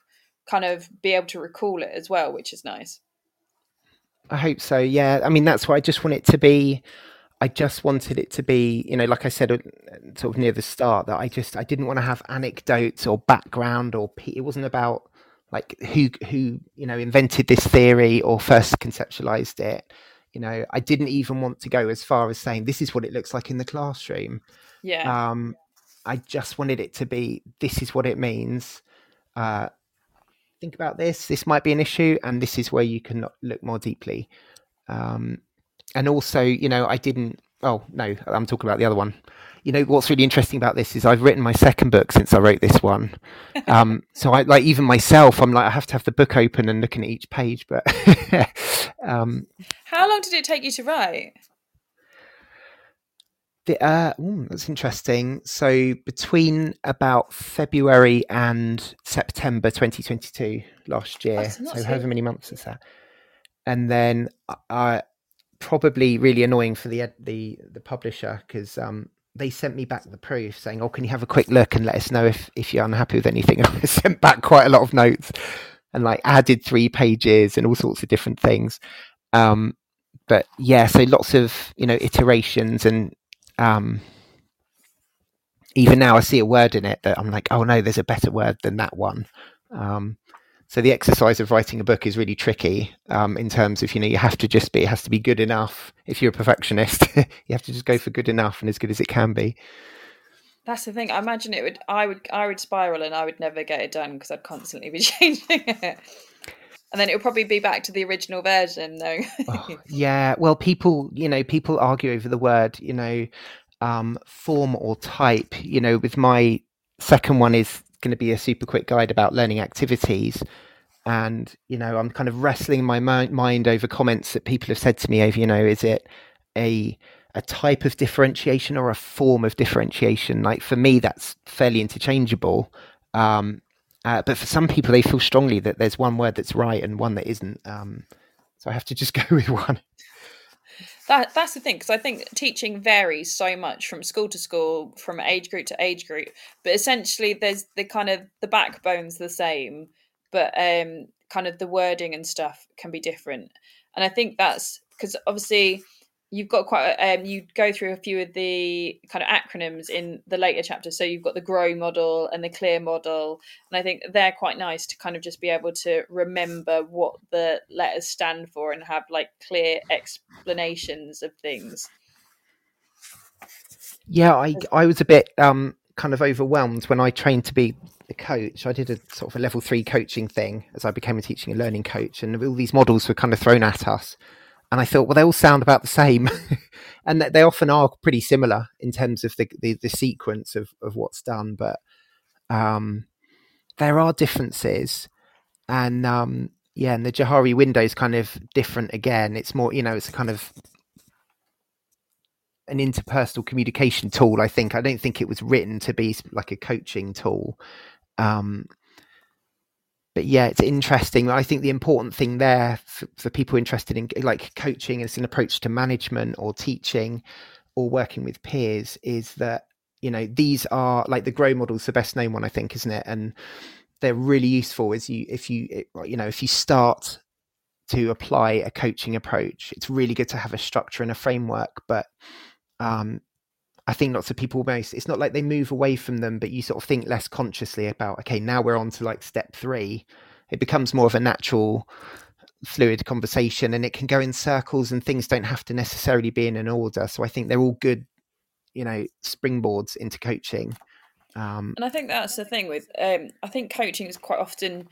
kind of be able to recall it as well, which is nice. I hope so. Yeah, I mean that's why I just want it to be. I just wanted it to be, you know, like I said, uh, sort of near the start, that I just I didn't want to have anecdotes or background or it wasn't about like who who you know invented this theory or first conceptualized it you know i didn't even want to go as far as saying this is what it looks like in the classroom yeah um i just wanted it to be this is what it means uh think about this this might be an issue and this is where you can look more deeply um and also you know i didn't oh no i'm talking about the other one you know what's really interesting about this is I've written my second book since I wrote this one. Um, so I like even myself, I'm like I have to have the book open and looking at each page. But um, how long did it take you to write? The, uh, ooh, that's interesting. So between about February and September 2022 last year, so however many months is that, and then I probably really annoying for the the the publisher because um, they sent me back the proof saying, "Oh, can you have a quick look and let us know if if you're unhappy with anything?" And I sent back quite a lot of notes and like added three pages and all sorts of different things. Um, but yeah, so lots of you know iterations and um, even now I see a word in it that I'm like, oh no, there's a better word than that one. Um, so the exercise of writing a book is really tricky um, in terms of you know you have to just be it has to be good enough. If you're a perfectionist, you have to just go for good enough and as good as it can be. That's the thing. I imagine it would. I would. I would spiral, and I would never get it done because I'd constantly be changing it. And then it'll probably be back to the original version, though. oh, yeah. Well, people, you know, people argue over the word, you know, um, form or type. You know, with my second one is going to be a super quick guide about learning activities. And, you know, I'm kind of wrestling my mind over comments that people have said to me over, you know, is it a a type of differentiation or a form of differentiation? Like for me, that's fairly interchangeable. Um, uh, but for some people, they feel strongly that there's one word that's right and one that isn't. Um, so I have to just go with one. That that's the thing because I think teaching varies so much from school to school, from age group to age group. But essentially, there's the kind of the backbone's the same, but um, kind of the wording and stuff can be different. And I think that's because obviously you've got quite um, you go through a few of the kind of acronyms in the later chapters. So you've got the grow model and the clear model. And i think they're quite nice to kind of just be able to remember what the letters stand for and have like clear explanations of things. Yeah i i was a bit um kind of overwhelmed when i trained to be a coach. I did a sort of a level 3 coaching thing as i became a teaching and learning coach and all these models were kind of thrown at us and I thought, well, they all sound about the same, and they often are pretty similar in terms of the the, the sequence of of what's done, but um, there are differences, and um, yeah, and the Johari window is kind of different again. It's more, you know, it's kind of an interpersonal communication tool. I think I don't think it was written to be like a coaching tool. Um, but yeah, it's interesting. I think the important thing there for, for people interested in like coaching as an approach to management or teaching or working with peers is that you know these are like the grow models the best known one i think isn't it and they're really useful as you if you you know if you start to apply a coaching approach it's really good to have a structure and a framework but um I think lots of people almost it's not like they move away from them, but you sort of think less consciously about okay, now we're on to like step three. It becomes more of a natural fluid conversation and it can go in circles and things don't have to necessarily be in an order. So I think they're all good, you know, springboards into coaching. Um, and I think that's the thing with um, I think coaching is quite often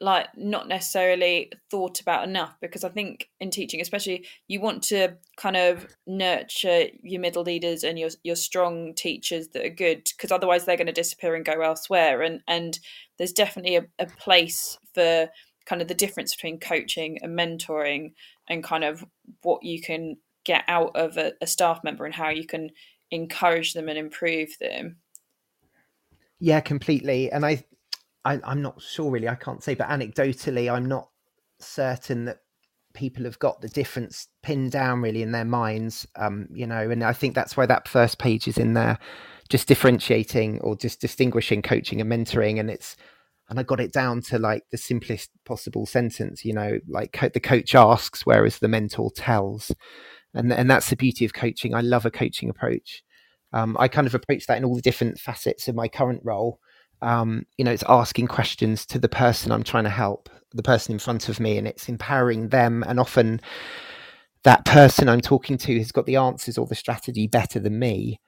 like not necessarily thought about enough because I think in teaching, especially, you want to kind of nurture your middle leaders and your your strong teachers that are good because otherwise they're going to disappear and go elsewhere. And and there's definitely a, a place for kind of the difference between coaching and mentoring and kind of what you can get out of a, a staff member and how you can encourage them and improve them. Yeah, completely. And I I, I'm not sure really. I can't say, but anecdotally, I'm not certain that people have got the difference pinned down really in their minds. Um, you know, and I think that's why that first page is in there, just differentiating or just distinguishing coaching and mentoring, and it's and I got it down to like the simplest possible sentence. You know, like co- the coach asks, whereas the mentor tells, and and that's the beauty of coaching. I love a coaching approach. Um, I kind of approach that in all the different facets of my current role um, you know, it's asking questions to the person I'm trying to help, the person in front of me, and it's empowering them. And often that person I'm talking to has got the answers or the strategy better than me.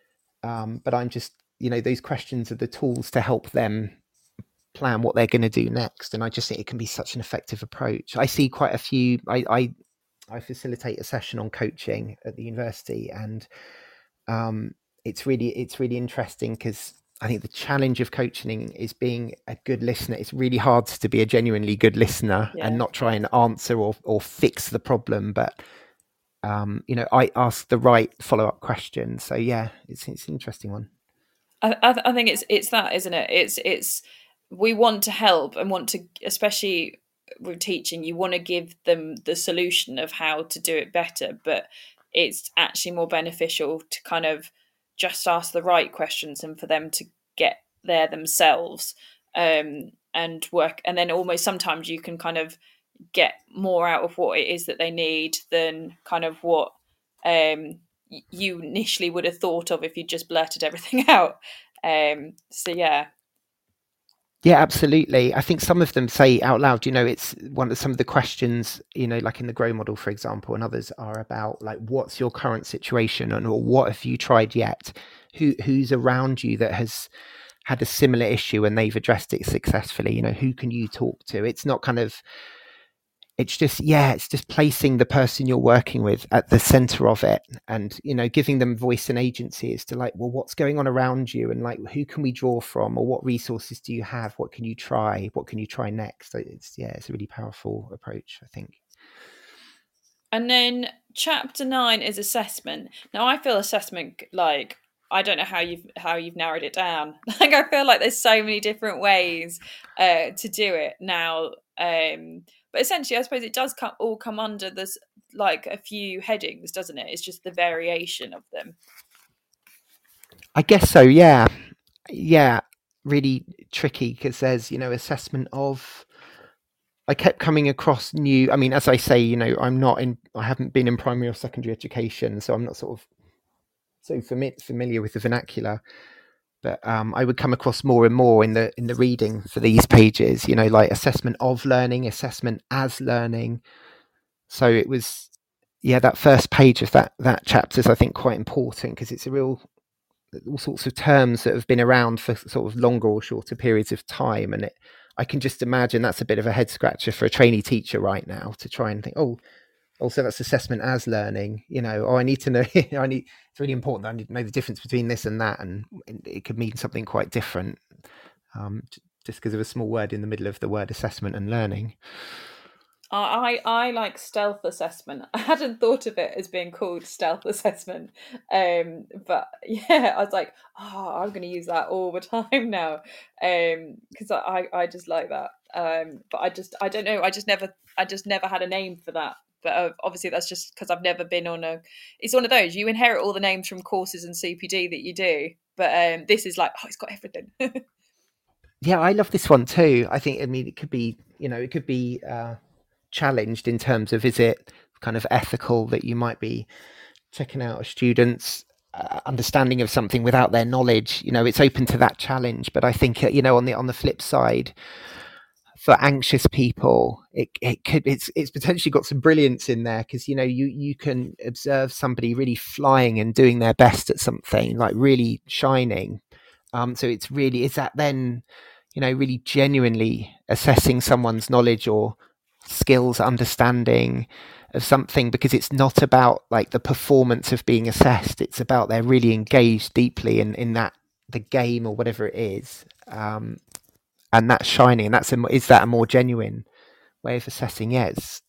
Um, but I'm just, you know, those questions are the tools to help them plan what they're going to do next. And I just think it can be such an effective approach. I see quite a few, I, I, I facilitate a session on coaching at the university and um, it's really, it's really interesting because I think the challenge of coaching is being a good listener. It's really hard to be a genuinely good listener yeah. and not try and answer or or fix the problem, but um, you know, I ask the right follow up questions. So yeah, it's it's an interesting one. I, I, I think it's it's that, isn't it? It's it's we want to help and want to, especially with teaching, you want to give them the solution of how to do it better, but it's actually more beneficial to kind of just ask the right questions and for them to get there themselves um, and work. And then almost sometimes you can kind of get more out of what it is that they need than kind of what um, you initially would have thought of if you just blurted everything out. Um, so yeah. Yeah, absolutely. I think some of them say out loud, you know, it's one of some of the questions, you know, like in the grow model, for example, and others are about like, what's your current situation and or what have you tried yet? Who who's around you that has had a similar issue and they've addressed it successfully? You know, who can you talk to? It's not kind of it's just yeah it's just placing the person you're working with at the center of it and you know giving them voice and agency as to like well what's going on around you and like who can we draw from or what resources do you have? What can you try? What can you try next? It's yeah it's a really powerful approach i think. And then chapter 9 is assessment. Now i feel assessment like I don't know how you've how you've narrowed it down. Like I feel like there's so many different ways uh, to do it. Now. Um, but essentially, I suppose it does come, all come under this like a few headings, doesn't it? It's just the variation of them. I guess so. Yeah, yeah. Really tricky because there's you know assessment of. I kept coming across new. I mean, as I say, you know, I'm not in. I haven't been in primary or secondary education, so I'm not sort of so fami- familiar with the vernacular um, I would come across more and more in the in the reading for these pages. You know, like assessment of learning, assessment as learning. So it was, yeah, that first page of that that chapter is I think quite important because it's a real all sorts of terms that have been around for sort of longer or shorter periods of time, and it. I can just imagine that's a bit of a head scratcher for a trainee teacher right now to try and think, oh, also that's assessment as learning you know oh i need to know i need it's really important that i need to know the difference between this and that and it could mean something quite different um, just because of a small word in the middle of the word assessment and learning I, I like stealth assessment. I hadn't thought of it as being called stealth assessment, um, but yeah, I was like, oh, I'm going to use that all the time now, because um, I, I just like that. Um, but I just I don't know. I just never I just never had a name for that but uh, obviously that's just because I've never been on a. It's one of those you inherit all the names from courses and CPD that you do, but um, this is like oh, it's got everything. yeah, I love this one too. I think I mean it could be you know it could be uh, challenged in terms of is it kind of ethical that you might be checking out a student's uh, understanding of something without their knowledge you know it's open to that challenge but i think uh, you know on the on the flip side for anxious people it, it could it's it's potentially got some brilliance in there because you know you you can observe somebody really flying and doing their best at something like really shining. Um so it's really is that then you know really genuinely assessing someone's knowledge or skills understanding of something? Because it's not about like the performance of being assessed it's about they're really engaged deeply in in that the game or whatever it is. Um and that's shining and that's a, is that a more genuine way of assessing? It's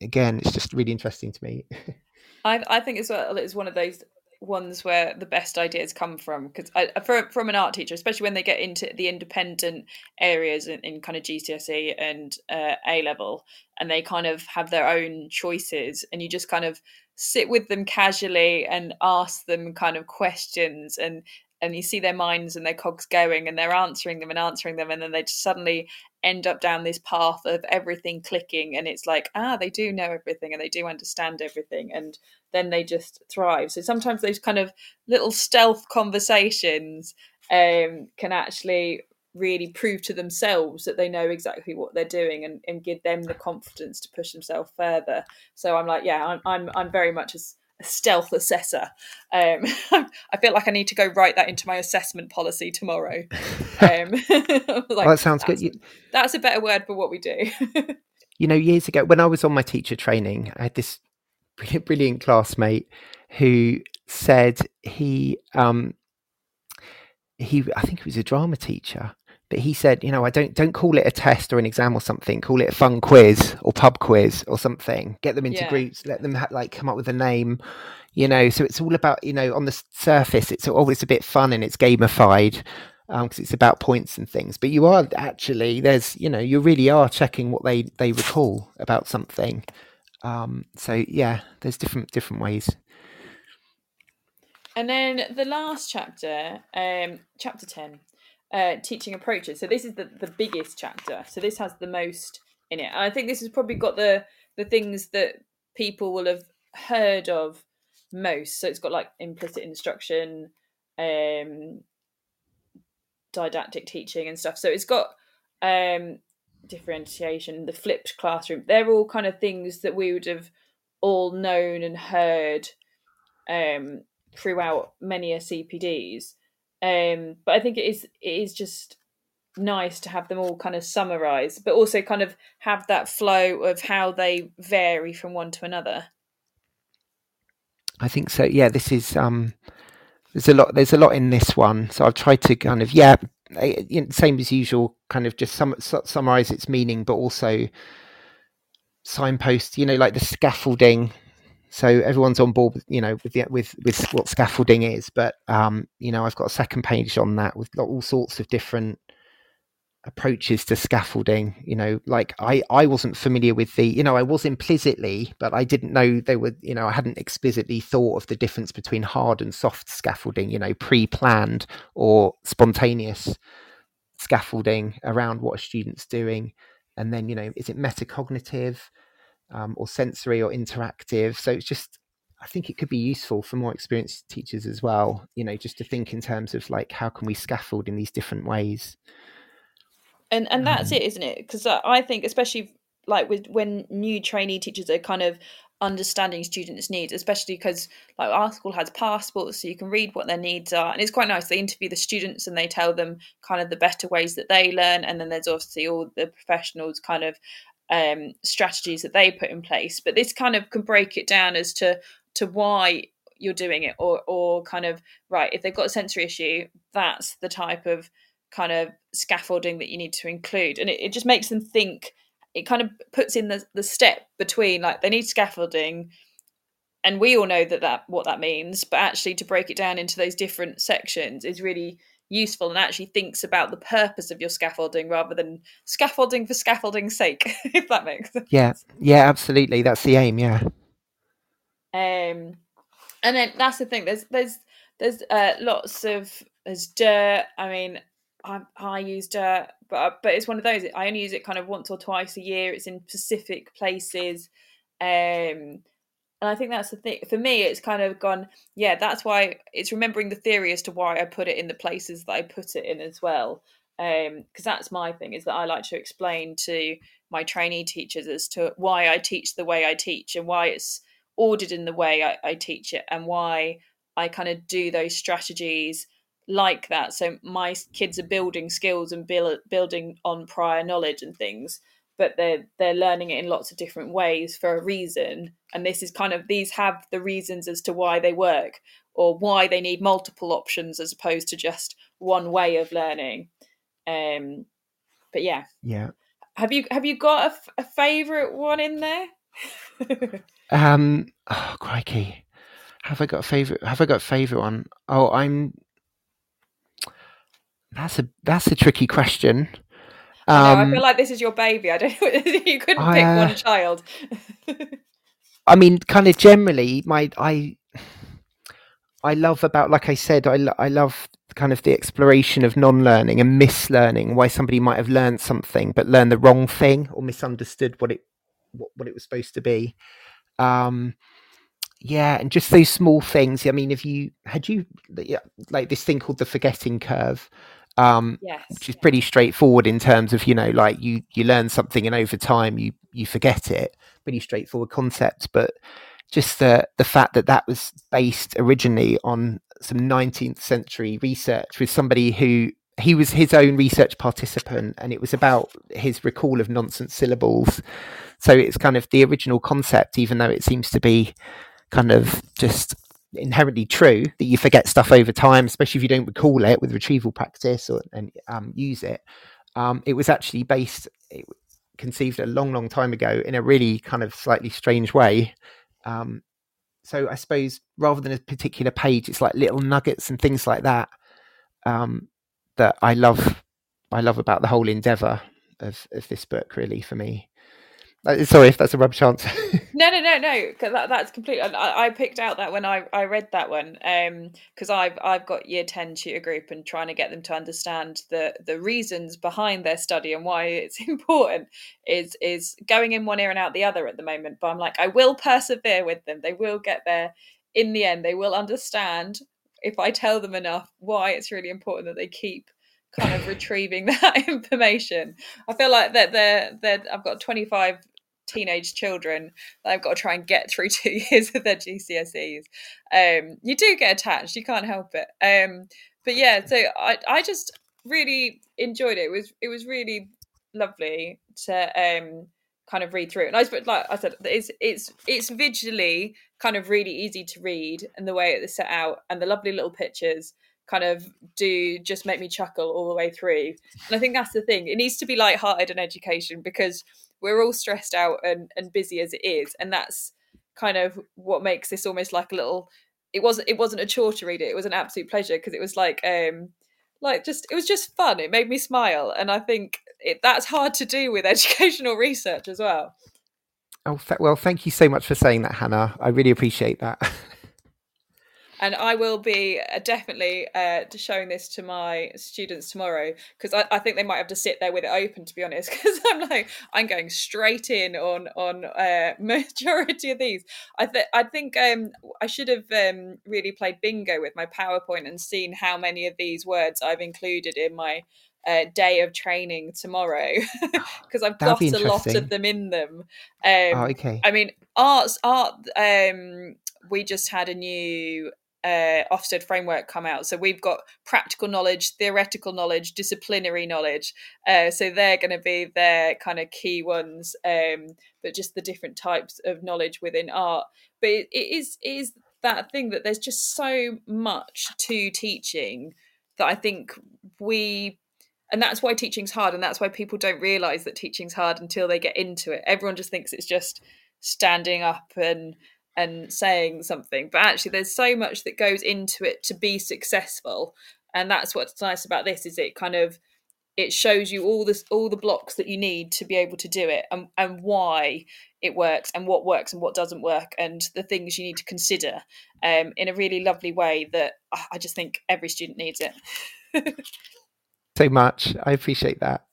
again it's just really interesting to me. I, I think as well it's one of those ones where the best ideas come from because I from an art teacher especially when they get into the independent areas in, in kind of GCSE and uh, A level and they kind of have their own choices and you just kind of sit with them casually and ask them kind of questions and and you see their minds and their cogs going and they're answering them and answering them and then they just suddenly end up down this path of everything clicking and it's like ah they do know everything and they do understand everything and then they just thrive. So sometimes those kind of little stealth conversations um, can actually really prove to themselves that they know exactly what they're doing and, and give them the confidence to push themselves further. So i'm like yeah i'm i'm, I'm very much as stealth assessor. Um, I feel like I need to go write that into my assessment policy tomorrow. Um, like, well, that sounds good. You, that's a better word for what we do. you know, years ago when I was on my teacher training, I had this brilliant classmate who said he um, he I think he was a drama teacher, but he said, you know, I don't don't call it a test or an exam or something. Call it a fun quiz or pub quiz or something. Get them into Yeah. groups. Let them ha- like come up with a name. You know, so it's all about you know on the surface, it's always a bit fun and it's gamified because it's about points and things. But you are actually there's you know you really are checking what they they recall about something. Um, so yeah, there's different different ways. And then the last chapter, um, chapter 10, uh, teaching approaches. So this is the, the biggest chapter. So this has the most in it. And I think this has probably got the the things that people will have heard of most. So it's got like implicit instruction, um, didactic teaching and stuff. So it's got um, differentiation, the flipped classroom. They're all kind of things that we would have all known and heard um, throughout many a CPDs. Um, but I think it is it is just nice to have them all kind of summarize, but also kind of have that flow of how they vary from one to another. I think so. Yeah, this is um, there's a lot. There's a lot in this one. So I've tried to kind of yeah, same as usual. Kind of just sum, summarize its meaning, but also signpost. You know, like the scaffolding. So everyone's on board, with, you know, with the, with with what scaffolding is. But um, you know, I've got a second page on that with all sorts of different approaches to scaffolding you know like i i wasn't familiar with the you know i was implicitly but i didn't know they were you know i hadn't explicitly thought of the difference between hard and soft scaffolding you know pre-planned or spontaneous scaffolding around what a student's doing and then you know is it metacognitive um, or sensory or interactive. So it's just i think it could be useful for more experienced teachers as well you know just to think in terms of like how can we scaffold in these different ways. And and that's it isn't it? Because i think especially like with when new trainee teachers are kind of understanding students needs especially because like our school has passports so you can read what their needs are and it's quite nice they interview the students and they tell them kind of the better ways that they learn and then there's obviously all the professionals kind of um, strategies that they put in place but this kind of can break it down as to to why you're doing it or or kind of right if they've got a sensory issue that's the type of kind of scaffolding that you need to include. And it, it just makes them think it kind of puts in the, the step between like they need scaffolding and we all know that that what that means but actually to break it down into those different sections is really useful and actually thinks about the purpose of your scaffolding rather than scaffolding for scaffolding's sake if that makes sense. Yeah yeah absolutely. That's the aim yeah. Um and then that's the thing. There's there's there's uh, lots of there's dirt. I mean I, I use dirt, but but it's one of those. I only use it kind of once or twice a year. It's in specific places, um, and I think that's the thing. For me, it's kind of gone. Yeah, that's why it's remembering the theory as to why I put it in the places that I put it in as well. Because um, that's my thing is that I like to explain to my trainee teachers as to why I teach the way I teach and why it's ordered in the way I, I teach it and why I kind of do those strategies like that so my kids are building skills and build, building on prior knowledge and things but they're they're learning it in lots of different ways for a reason. And this is kind of these have the reasons as to why they work or why they need multiple options as opposed to just one way of learning. Um but yeah. Yeah. Have you have you got a, a favorite one in there? Um oh crikey. Have i got a favorite have i got a favorite one? Oh i'm that's a that's a tricky question. Um, I, know, I feel like this is your baby. I don't. you couldn't I, pick uh, one child. I mean, kind of generally, my I I love about like I said, I I love kind of the exploration of non-learning and mislearning. Why somebody might have learned something but learned the wrong thing or misunderstood what it what, what it was supposed to be. Um, yeah, and just those small things. I mean, if you had you yeah, like this thing called the forgetting curve. Um, yes. which is pretty straightforward in terms of you know like you you learn something and over time you you forget it pretty straightforward concept but just the the fact that that was based originally on some 19th century research with somebody who he was his own research participant and it was about his recall of nonsense syllables so it's kind of the original concept even though it seems to be kind of just inherently true that you forget stuff over time, especially if you don't recall it with retrieval practice or and um, use it. Um, it was actually based, conceived a long, long time ago in a really kind of slightly strange way. Um, so I suppose rather than a particular page, it's like little nuggets and things like that um, that I love. I love about the whole endeavor of, of this book, really, for me. Uh, sorry if that's a rubbish answer. no, no, no, no. That, that's completely. I, I, picked out that when I, I read that one because um, I've I've got year ten tutor group and trying to get them to understand the the reasons behind their study and why it's important is is going in one ear and out the other at the moment. But I'm like, I will persevere with them. They will get there in the end. They will understand if I tell them enough why it's really important that they keep kind of retrieving that information. I feel like that they're, they're I've got 25 teenage children that I've got to try and get through two years of their GCSEs. Um, you do get attached, you can't help it. Um, but yeah, so I, I just really enjoyed it. It was it was really lovely to um, kind of read through. And I suppose, like I said, it's it's it's visually kind of really easy to read, and the way it's set out, and the lovely little pictures kind of do just make me chuckle all the way through. And I think that's the thing. It needs to be light-hearted in education because we're all stressed out and, and busy as it is and that's kind of what makes this almost like a little it wasn't it wasn't a chore to read it it was an absolute pleasure because it was like um like just it was just fun it made me smile and i think it, that's hard to do with educational research as well. Oh well thank you so much for saying that hannah. I really appreciate that and I will be uh, definitely uh, showing this to my students tomorrow because I, I, think they might have to sit there with it open to be honest because I'm like I'm going straight in on on uh, majority of these. I think I think um, I should have um, really played bingo with my PowerPoint and seen how many of these words I've included in my uh, day of training tomorrow because I've got a lot of them in them. Um, oh, okay. I mean, arts, art. Um, we just had a new uh, Ofsted framework come out. So we've got practical knowledge, theoretical knowledge, disciplinary knowledge. Uh, so they're going to be their kind of key ones, um, but just the different types of knowledge within art. But it, it is it is that thing that there's just so much to teaching that I think we and that's why teaching's hard and that's why people don't realize that teaching's hard until they get into it everyone just thinks it's just standing up and and saying something but actually there's so much that goes into it to be successful and that's what's nice about this is it kind of it shows you all this all the blocks that you need to be able to do it and, and why it works and what works and what doesn't work and the things you need to consider um, in a really lovely way that i just think every student needs it. So much. I appreciate that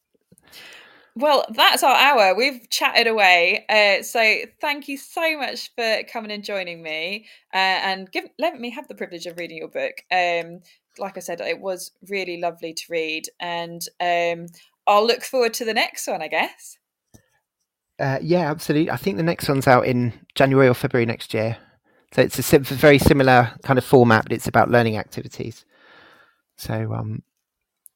well, that's our hour. We've chatted away. Uh, so thank you so much for coming and joining me uh, and give, let me have the privilege of reading your book. Um, like I said, it was really lovely to read, and um, I'll look forward to the next one, I guess. Uh, yeah, absolutely. I think the next one's out in January or February next year. So it's a very similar kind of format, but it's about learning activities. So, um,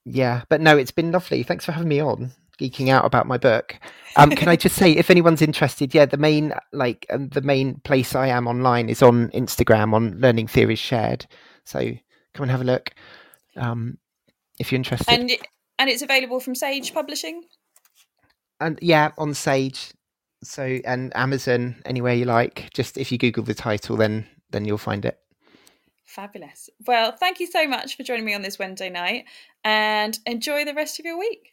yeah, but no, it's been lovely. Thanks for having me on geeking out about my book. Um, can I just say, if anyone's interested, yeah, the main like um, the main place I am online is on Instagram on Learning Theories Shared. So come and have a look um, if you're interested. And and it's available from Sage Publishing. And yeah, on Sage. So and Amazon, anywhere you like. Just if you Google the title, then then you'll find it. Fabulous. Well, thank you so much for joining me on this Wednesday night, and enjoy the rest of your week.